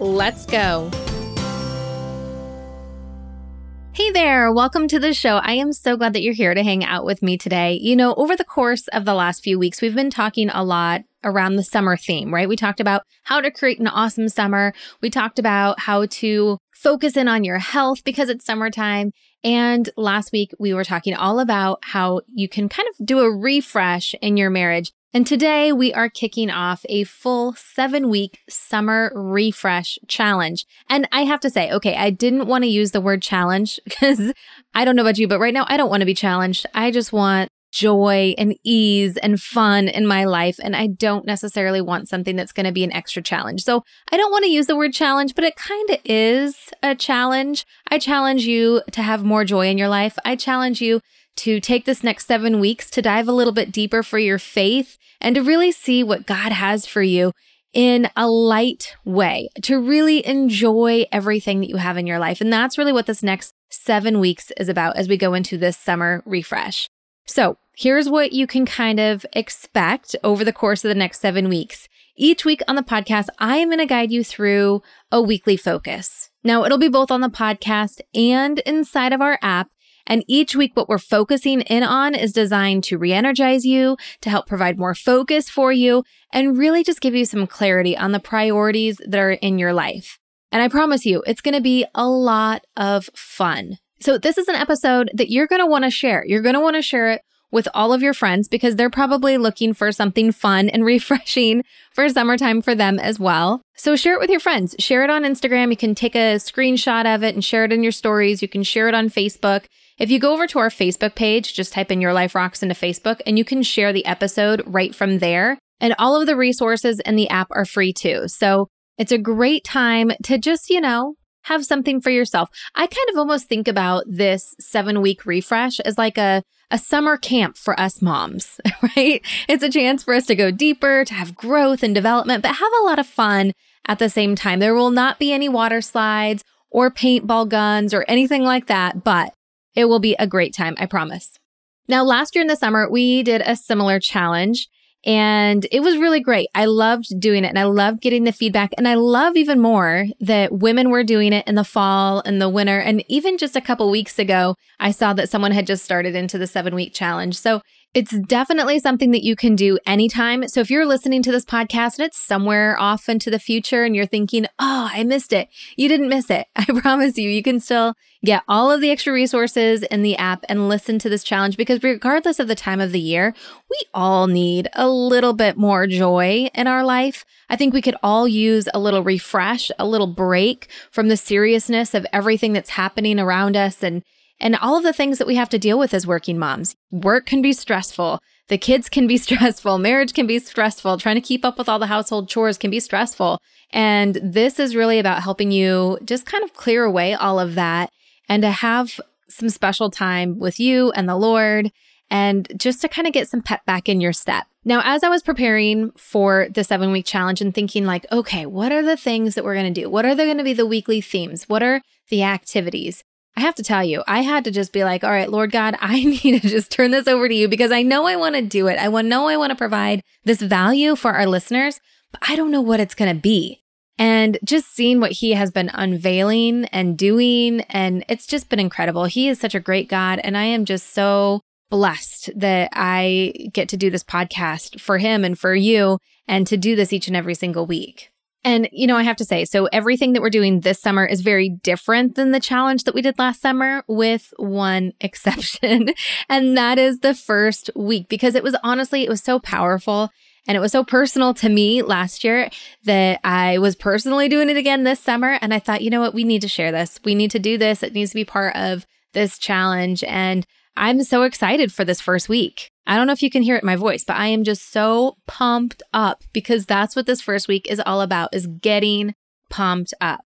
Let's go. Hey there, welcome to the show. I am so glad that you're here to hang out with me today. You know, over the course of the last few weeks, we've been talking a lot around the summer theme, right? We talked about how to create an awesome summer. We talked about how to focus in on your health because it's summertime. And last week, we were talking all about how you can kind of do a refresh in your marriage and today we are kicking off a full seven week summer refresh challenge. And I have to say, okay, I didn't want to use the word challenge because I don't know about you, but right now I don't want to be challenged. I just want joy and ease and fun in my life. And I don't necessarily want something that's going to be an extra challenge. So I don't want to use the word challenge, but it kind of is a challenge. I challenge you to have more joy in your life. I challenge you to take this next seven weeks to dive a little bit deeper for your faith and to really see what God has for you in a light way, to really enjoy everything that you have in your life. And that's really what this next seven weeks is about as we go into this summer refresh. So here's what you can kind of expect over the course of the next seven weeks. Each week on the podcast, I am going to guide you through a weekly focus. Now, it'll be both on the podcast and inside of our app. And each week, what we're focusing in on is designed to re energize you, to help provide more focus for you, and really just give you some clarity on the priorities that are in your life. And I promise you, it's going to be a lot of fun. So, this is an episode that you're going to want to share. You're going to want to share it with all of your friends because they're probably looking for something fun and refreshing for summertime for them as well. So share it with your friends. Share it on Instagram. You can take a screenshot of it and share it in your stories. You can share it on Facebook. If you go over to our Facebook page, just type in Your Life Rocks into Facebook and you can share the episode right from there. And all of the resources in the app are free too. So it's a great time to just, you know, have something for yourself. I kind of almost think about this seven week refresh as like a, a summer camp for us moms, right? It's a chance for us to go deeper, to have growth and development, but have a lot of fun at the same time. There will not be any water slides or paintball guns or anything like that, but it will be a great time, I promise. Now, last year in the summer, we did a similar challenge and it was really great. I loved doing it and I loved getting the feedback. And I love even more that women were doing it in the fall and the winter. And even just a couple weeks ago, I saw that someone had just started into the seven week challenge. So it's definitely something that you can do anytime. So if you're listening to this podcast and it's somewhere off into the future and you're thinking, oh, I missed it, you didn't miss it. I promise you, you can still get all of the extra resources in the app and listen to this challenge because regardless of the time of the year, we all need a little bit more joy in our life. I think we could all use a little refresh, a little break from the seriousness of everything that's happening around us and and all of the things that we have to deal with as working moms. Work can be stressful. The kids can be stressful. Marriage can be stressful. Trying to keep up with all the household chores can be stressful. And this is really about helping you just kind of clear away all of that and to have some special time with you and the Lord and just to kind of get some pep back in your step. Now, as I was preparing for the seven week challenge and thinking, like, okay, what are the things that we're going to do? What are they going to be the weekly themes? What are the activities? I have to tell you, I had to just be like, all right, Lord God, I need to just turn this over to you because I know I want to do it. I want know I want to provide this value for our listeners, but I don't know what it's going to be. And just seeing what he has been unveiling and doing, and it's just been incredible. He is such a great God, and I am just so blessed that I get to do this podcast for him and for you and to do this each and every single week. And, you know, I have to say, so everything that we're doing this summer is very different than the challenge that we did last summer, with one exception. and that is the first week, because it was honestly, it was so powerful. And it was so personal to me last year that I was personally doing it again this summer. And I thought, you know what? We need to share this. We need to do this. It needs to be part of this challenge. And I'm so excited for this first week. I don't know if you can hear it in my voice, but I am just so pumped up because that's what this first week is all about is getting pumped up.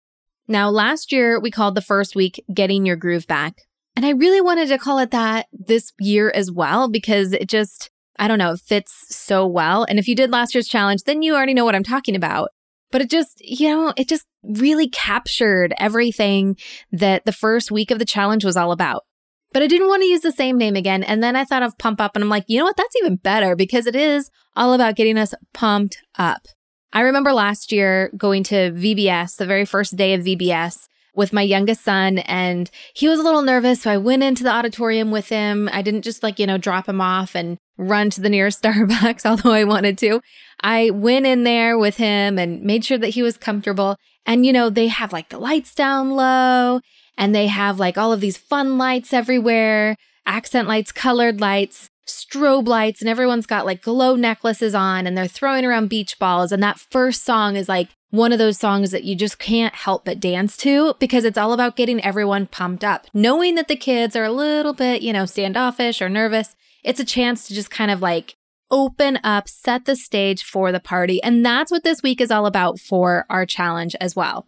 Now, last year we called the first week Getting Your Groove Back. And I really wanted to call it that this year as well because it just, I don't know, it fits so well. And if you did last year's challenge, then you already know what I'm talking about. But it just, you know, it just really captured everything that the first week of the challenge was all about. But I didn't want to use the same name again. And then I thought of Pump Up and I'm like, you know what? That's even better because it is all about getting us pumped up. I remember last year going to VBS, the very first day of VBS, with my youngest son and he was a little nervous. So I went into the auditorium with him. I didn't just like, you know, drop him off and run to the nearest Starbucks, although I wanted to. I went in there with him and made sure that he was comfortable. And, you know, they have like the lights down low and they have like all of these fun lights everywhere, accent lights, colored lights strobe lights and everyone's got like glow necklaces on and they're throwing around beach balls. And that first song is like one of those songs that you just can't help but dance to because it's all about getting everyone pumped up. Knowing that the kids are a little bit, you know, standoffish or nervous, it's a chance to just kind of like open up, set the stage for the party. And that's what this week is all about for our challenge as well.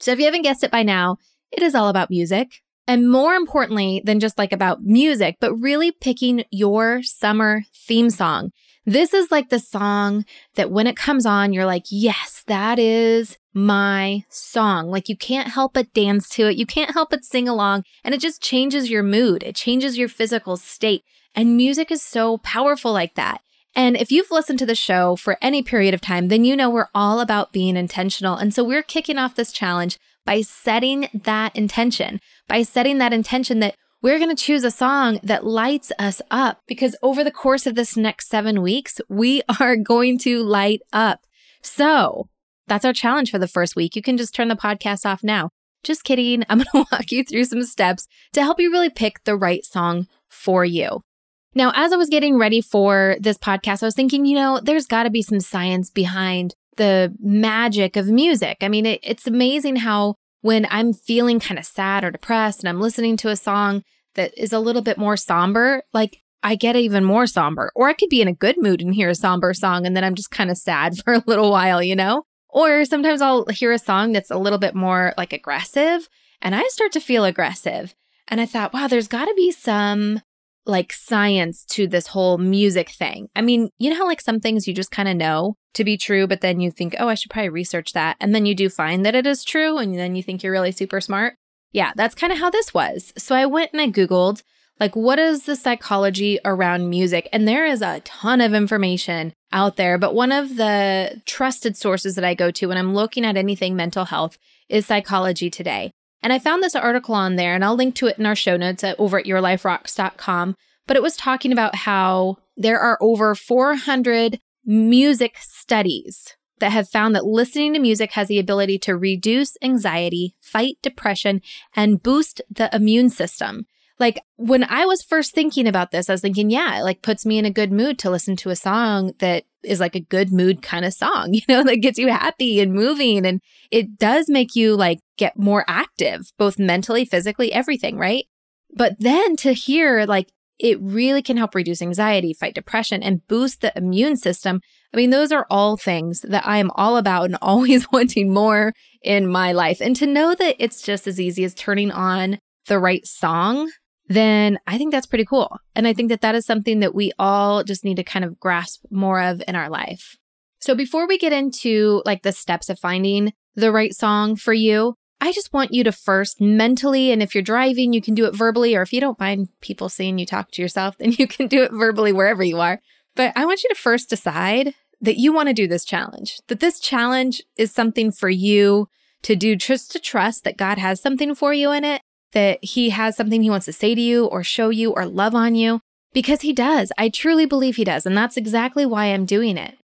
So if you haven't guessed it by now, it is all about music. And more importantly than just like about music, but really picking your summer theme song. This is like the song that when it comes on, you're like, yes, that is my song. Like you can't help but dance to it. You can't help but sing along. And it just changes your mood. It changes your physical state. And music is so powerful like that. And if you've listened to the show for any period of time, then you know we're all about being intentional. And so we're kicking off this challenge by setting that intention, by setting that intention that we're going to choose a song that lights us up because over the course of this next seven weeks, we are going to light up. So that's our challenge for the first week. You can just turn the podcast off now. Just kidding. I'm going to walk you through some steps to help you really pick the right song for you. Now, as I was getting ready for this podcast, I was thinking, you know, there's got to be some science behind the magic of music. I mean, it, it's amazing how when I'm feeling kind of sad or depressed and I'm listening to a song that is a little bit more somber, like I get even more somber. Or I could be in a good mood and hear a somber song and then I'm just kind of sad for a little while, you know? Or sometimes I'll hear a song that's a little bit more like aggressive and I start to feel aggressive. And I thought, wow, there's got to be some like science to this whole music thing. I mean, you know how like some things you just kind of know to be true, but then you think, oh, I should probably research that. And then you do find that it is true. And then you think you're really super smart. Yeah, that's kind of how this was. So I went and I Googled, like, what is the psychology around music? And there is a ton of information out there. But one of the trusted sources that I go to when I'm looking at anything mental health is Psychology Today. And I found this article on there, and I'll link to it in our show notes at, over at yourliferocks.com. But it was talking about how there are over 400 music studies that have found that listening to music has the ability to reduce anxiety, fight depression, and boost the immune system. Like when I was first thinking about this, I was thinking, yeah, it like puts me in a good mood to listen to a song that is like a good mood kind of song, you know, that gets you happy and moving. And it does make you like get more active, both mentally, physically, everything, right? But then to hear like it really can help reduce anxiety, fight depression, and boost the immune system. I mean, those are all things that I am all about and always wanting more in my life. And to know that it's just as easy as turning on the right song then I think that's pretty cool. And I think that that is something that we all just need to kind of grasp more of in our life. So before we get into like the steps of finding the right song for you, I just want you to first mentally, and if you're driving, you can do it verbally, or if you don't mind people seeing you talk to yourself, then you can do it verbally wherever you are. But I want you to first decide that you want to do this challenge, that this challenge is something for you to do, just to trust that God has something for you in it that he has something he wants to say to you or show you or love on you? Because he does. I truly believe he does. And that's exactly why I'm doing it.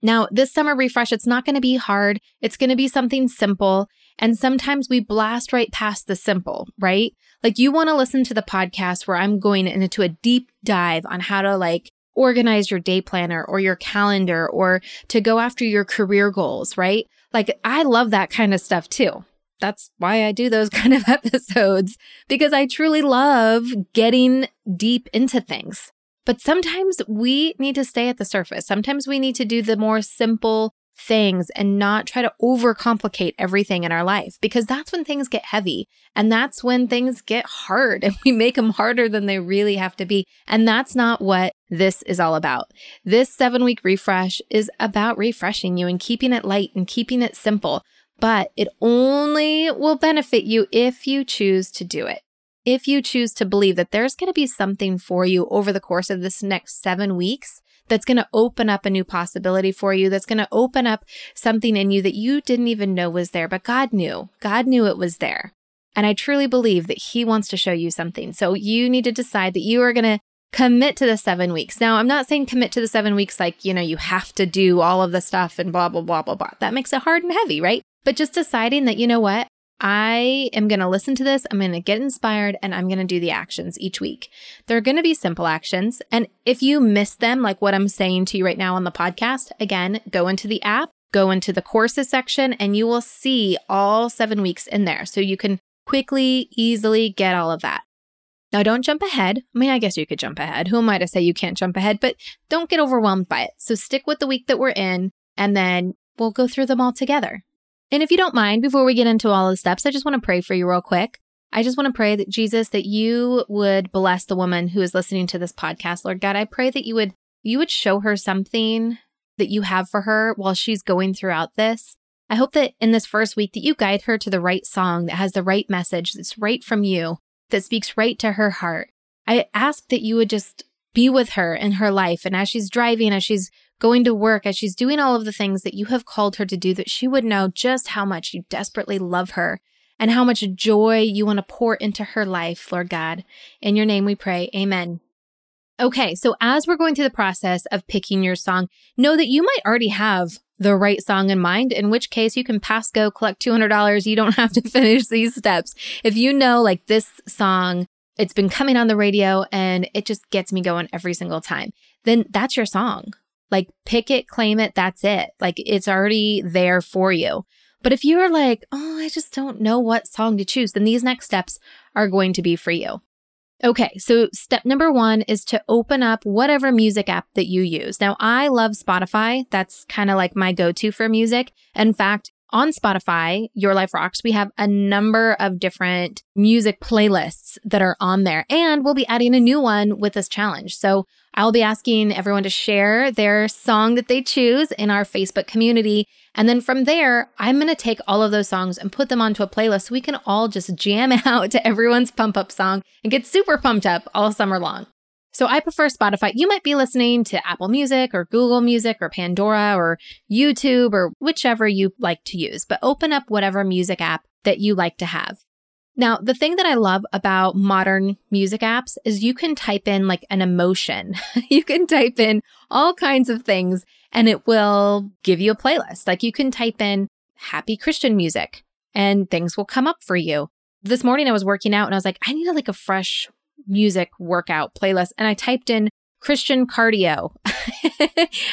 Now, this summer refresh, it's not going to be hard. It's going to be something simple. And sometimes we blast right past the simple, right? Like you want to listen to the podcast where I'm going into a deep dive on how to like organize your day planner or your calendar or to go after your career goals, right? Like I love that kind of stuff too that's why I do those kind of episodes because I truly love getting deep into things. But sometimes we need to stay at the surface. Sometimes we need to do the more simple things and not try to overcomplicate everything in our life because that's when things get heavy and that's when things get hard and we make them harder than they really have to be. And that's not what this is all about. This seven week refresh is about refreshing you and keeping it light and keeping it simple, but it only will benefit you if you choose to do it. If you choose to believe that there's going to be something for you over the course of this next seven weeks that's going to open up a new possibility for you, that's going to open up something in you that you didn't even know was there, but God knew. God knew it was there. And I truly believe that He wants to show you something. So you need to decide that you are going to commit to the seven weeks. Now, I'm not saying commit to the seven weeks like, you know, you have to do all of the stuff and blah, blah, blah, blah, blah. That makes it hard and heavy, right? But just deciding that, you know what? I am going to listen to this. I'm going to get inspired and I'm going to do the actions each week. They're going to be simple actions. And if you miss them, like what I'm saying to you right now on the podcast, again, go into the app, go into the courses section, and you will see all seven weeks in there. So you can quickly, easily get all of that. Now, don't jump ahead. I mean, I guess you could jump ahead. Who am I to say you can't jump ahead? But don't get overwhelmed by it. So stick with the week that we're in, and then we'll go through them all together. And if you don't mind, before we get into all the steps, I just want to pray for you real quick. I just want to pray that Jesus, that you would bless the woman who is listening to this podcast. Lord God, I pray that you would you would show her something that you have for her while she's going throughout this. I hope that in this first week that you guide her to the right song that has the right message that's right from you, that speaks right to her heart. I ask that you would just be with her in her life and as she's driving, as she's going to work, as she's doing all of the things that you have called her to do, that she would know just how much you desperately love her and how much joy you want to pour into her life, Lord God. In your name we pray. Amen. Okay, so as we're going through the process of picking your song, know that you might already have the right song in mind, in which case you can pass go, collect $200. You don't have to finish these steps. If you know, like this song, it's been coming on the radio and it just gets me going every single time, then that's your song. Like pick it, claim it, that's it. Like it's already there for you. But if you're like, oh, I just don't know what song to choose, then these next steps are going to be for you. Okay, so step number one is to open up whatever music app that you use. Now, I love Spotify. That's kind of like my go to for music. In fact, on Spotify, Your Life Rocks, we have a number of different music playlists that are on there. And we'll be adding a new one with this challenge. So I'll be asking everyone to share their song that they choose in our Facebook community. And then from there, I'm going to take all of those songs and put them onto a playlist so we can all just jam out to everyone's pump up song and get super pumped up all summer long. So I prefer Spotify. You might be listening to Apple Music or Google Music or Pandora or YouTube or whichever you like to use, but open up whatever music app that you like to have. Now, the thing that I love about modern music apps is you can type in like an emotion. you can type in all kinds of things and it will give you a playlist. Like you can type in happy Christian music and things will come up for you. This morning I was working out and I was like, I need a, like a fresh music workout playlist. And I typed in Christian cardio.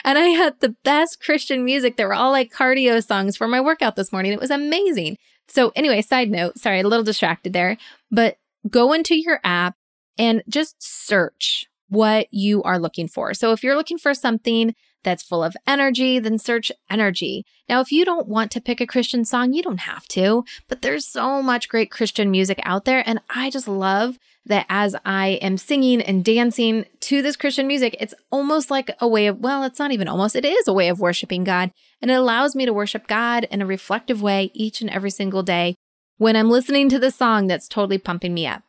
and I had the best Christian music that were all like cardio songs for my workout this morning. It was amazing. So, anyway, side note, sorry, a little distracted there, but go into your app and just search what you are looking for. So, if you're looking for something that's full of energy, then search energy. Now, if you don't want to pick a Christian song, you don't have to, but there's so much great Christian music out there. And I just love that as I am singing and dancing to this Christian music, it's almost like a way of, well, it's not even almost, it is a way of worshiping God. And it allows me to worship God in a reflective way each and every single day when I'm listening to the song that's totally pumping me up.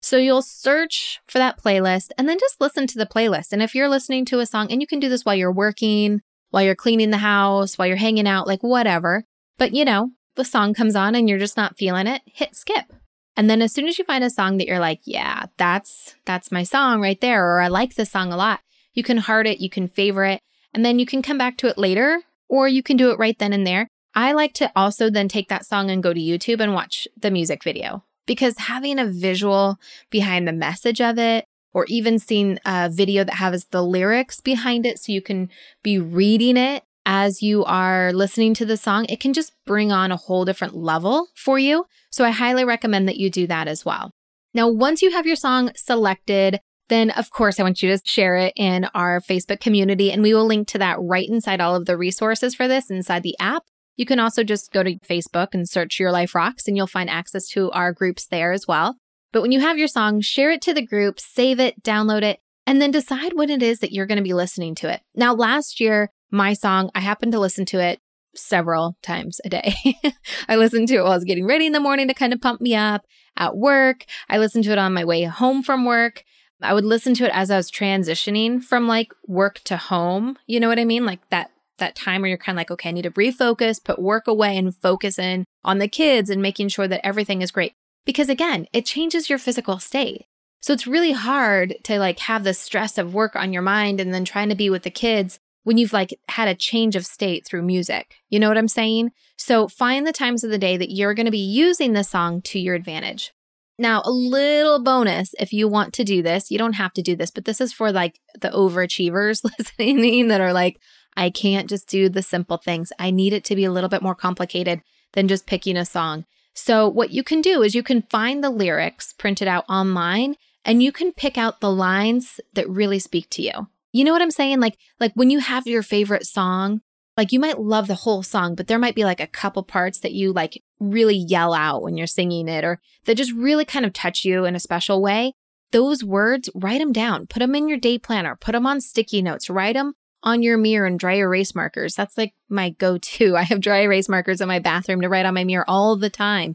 So you'll search for that playlist and then just listen to the playlist. And if you're listening to a song, and you can do this while you're working, while you're cleaning the house, while you're hanging out, like whatever. But you know, the song comes on and you're just not feeling it, hit skip. And then as soon as you find a song that you're like, yeah, that's that's my song right there or I like this song a lot, you can heart it, you can favorite, and then you can come back to it later or you can do it right then and there. I like to also then take that song and go to YouTube and watch the music video because having a visual behind the message of it or even seeing a video that has the lyrics behind it so you can be reading it as you are listening to the song, it can just bring on a whole different level for you. So I highly recommend that you do that as well. Now, once you have your song selected, then of course I want you to share it in our Facebook community and we will link to that right inside all of the resources for this inside the app. You can also just go to Facebook and search Your Life Rocks and you'll find access to our groups there as well. But when you have your song, share it to the group, save it, download it, and then decide when it is that you're going to be listening to it. Now, last year, my song, I happen to listen to it several times a day. I listened to it while I was getting ready in the morning to kind of pump me up at work. I listened to it on my way home from work. I would listen to it as I was transitioning from like work to home. You know what I mean? Like that that time where you're kind of like, okay, I need to refocus, put work away and focus in on the kids and making sure that everything is great. Because again, it changes your physical state. So it's really hard to like have the stress of work on your mind and then trying to be with the kids when you've like had a change of state through music. You know what I'm saying? So find the times of the day that you're going to be using the song to your advantage. Now, a little bonus if you want to do this, you don't have to do this, but this is for like the overachievers listening that are like, I can't just do the simple things. I need it to be a little bit more complicated than just picking a song. So, what you can do is you can find the lyrics printed out online and you can pick out the lines that really speak to you. You know what I'm saying? Like like when you have your favorite song, like you might love the whole song, but there might be like a couple parts that you like really yell out when you're singing it or that just really kind of touch you in a special way. Those words, write them down, put them in your day planner, put them on sticky notes, write them on your mirror and dry erase markers. That's like my go to. I have dry erase markers in my bathroom to write on my mirror all the time.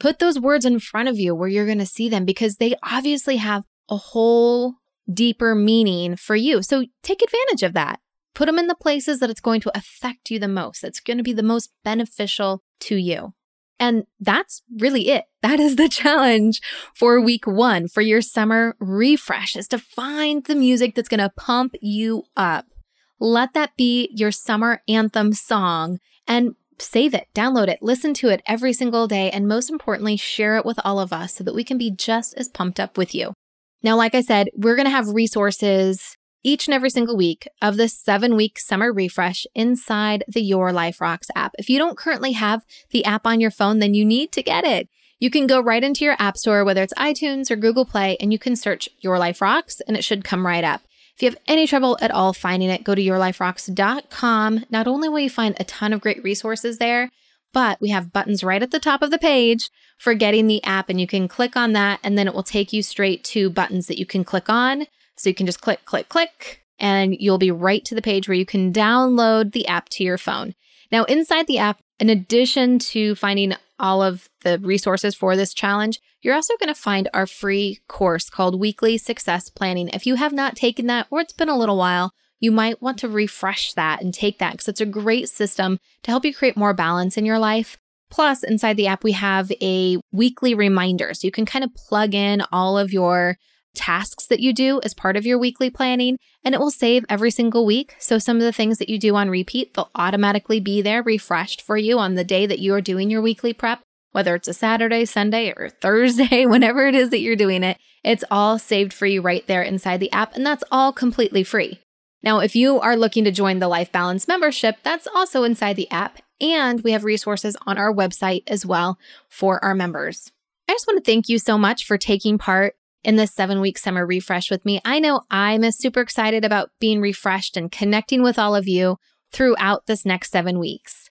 Put those words in front of you where you're going to see them because they obviously have a whole deeper meaning for you. So take advantage of that. Put them in the places that it's going to affect you the most, that's going to be the most beneficial to you. And that's really it. That is the challenge for week one for your summer refresh is to find the music that's going to pump you up. Let that be your summer anthem song and save it, download it, listen to it every single day, and most importantly, share it with all of us so that we can be just as pumped up with you. Now, like I said, we're going to have resources each and every single week of the seven week summer refresh inside the Your Life Rocks app. If you don't currently have the app on your phone, then you need to get it. You can go right into your app store, whether it's iTunes or Google Play, and you can search Your Life Rocks and it should come right up. If you have any trouble at all finding it, go to yourliferocks.com. Not only will you find a ton of great resources there, but we have buttons right at the top of the page for getting the app, and you can click on that, and then it will take you straight to buttons that you can click on. So you can just click, click, click, and you'll be right to the page where you can download the app to your phone. Now, inside the app, in addition to finding all of the resources for this challenge, you're also going to find our free course called Weekly Success Planning. If you have not taken that, or it's been a little while, you might want to refresh that and take that because it's a great system to help you create more balance in your life. Plus, inside the app, we have a weekly reminder. So you can kind of plug in all of your tasks that you do as part of your weekly planning, and it will save every single week. So some of the things that you do on repeat, they'll automatically be there refreshed for you on the day that you are doing your weekly prep, whether it's a Saturday, Sunday, or Thursday, whenever it is that you're doing it. It's all saved for you right there inside the app, and that's all completely free. Now, if you are looking to join the Life Balance membership, that's also inside the app. And we have resources on our website as well for our members. I just want to thank you so much for taking part in this seven week summer refresh with me. I know I'm super excited about being refreshed and connecting with all of you throughout this next seven weeks.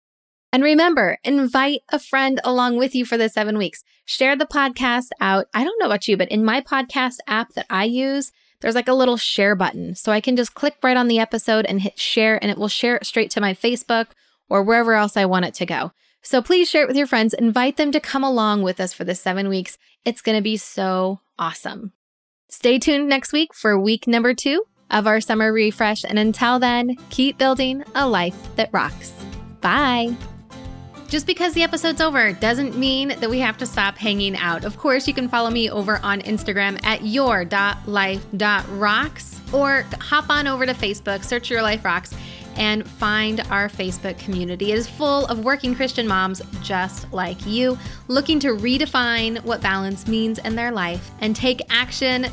And remember, invite a friend along with you for the seven weeks. Share the podcast out. I don't know about you, but in my podcast app that I use, there's like a little share button. So I can just click right on the episode and hit share, and it will share it straight to my Facebook or wherever else I want it to go. So please share it with your friends. Invite them to come along with us for the seven weeks. It's going to be so awesome. Stay tuned next week for week number two of our summer refresh. And until then, keep building a life that rocks. Bye. Just because the episode's over doesn't mean that we have to stop hanging out. Of course, you can follow me over on Instagram at your.life.rocks or hop on over to Facebook, search Your Life Rocks, and find our Facebook community. It is full of working Christian moms just like you, looking to redefine what balance means in their life and take action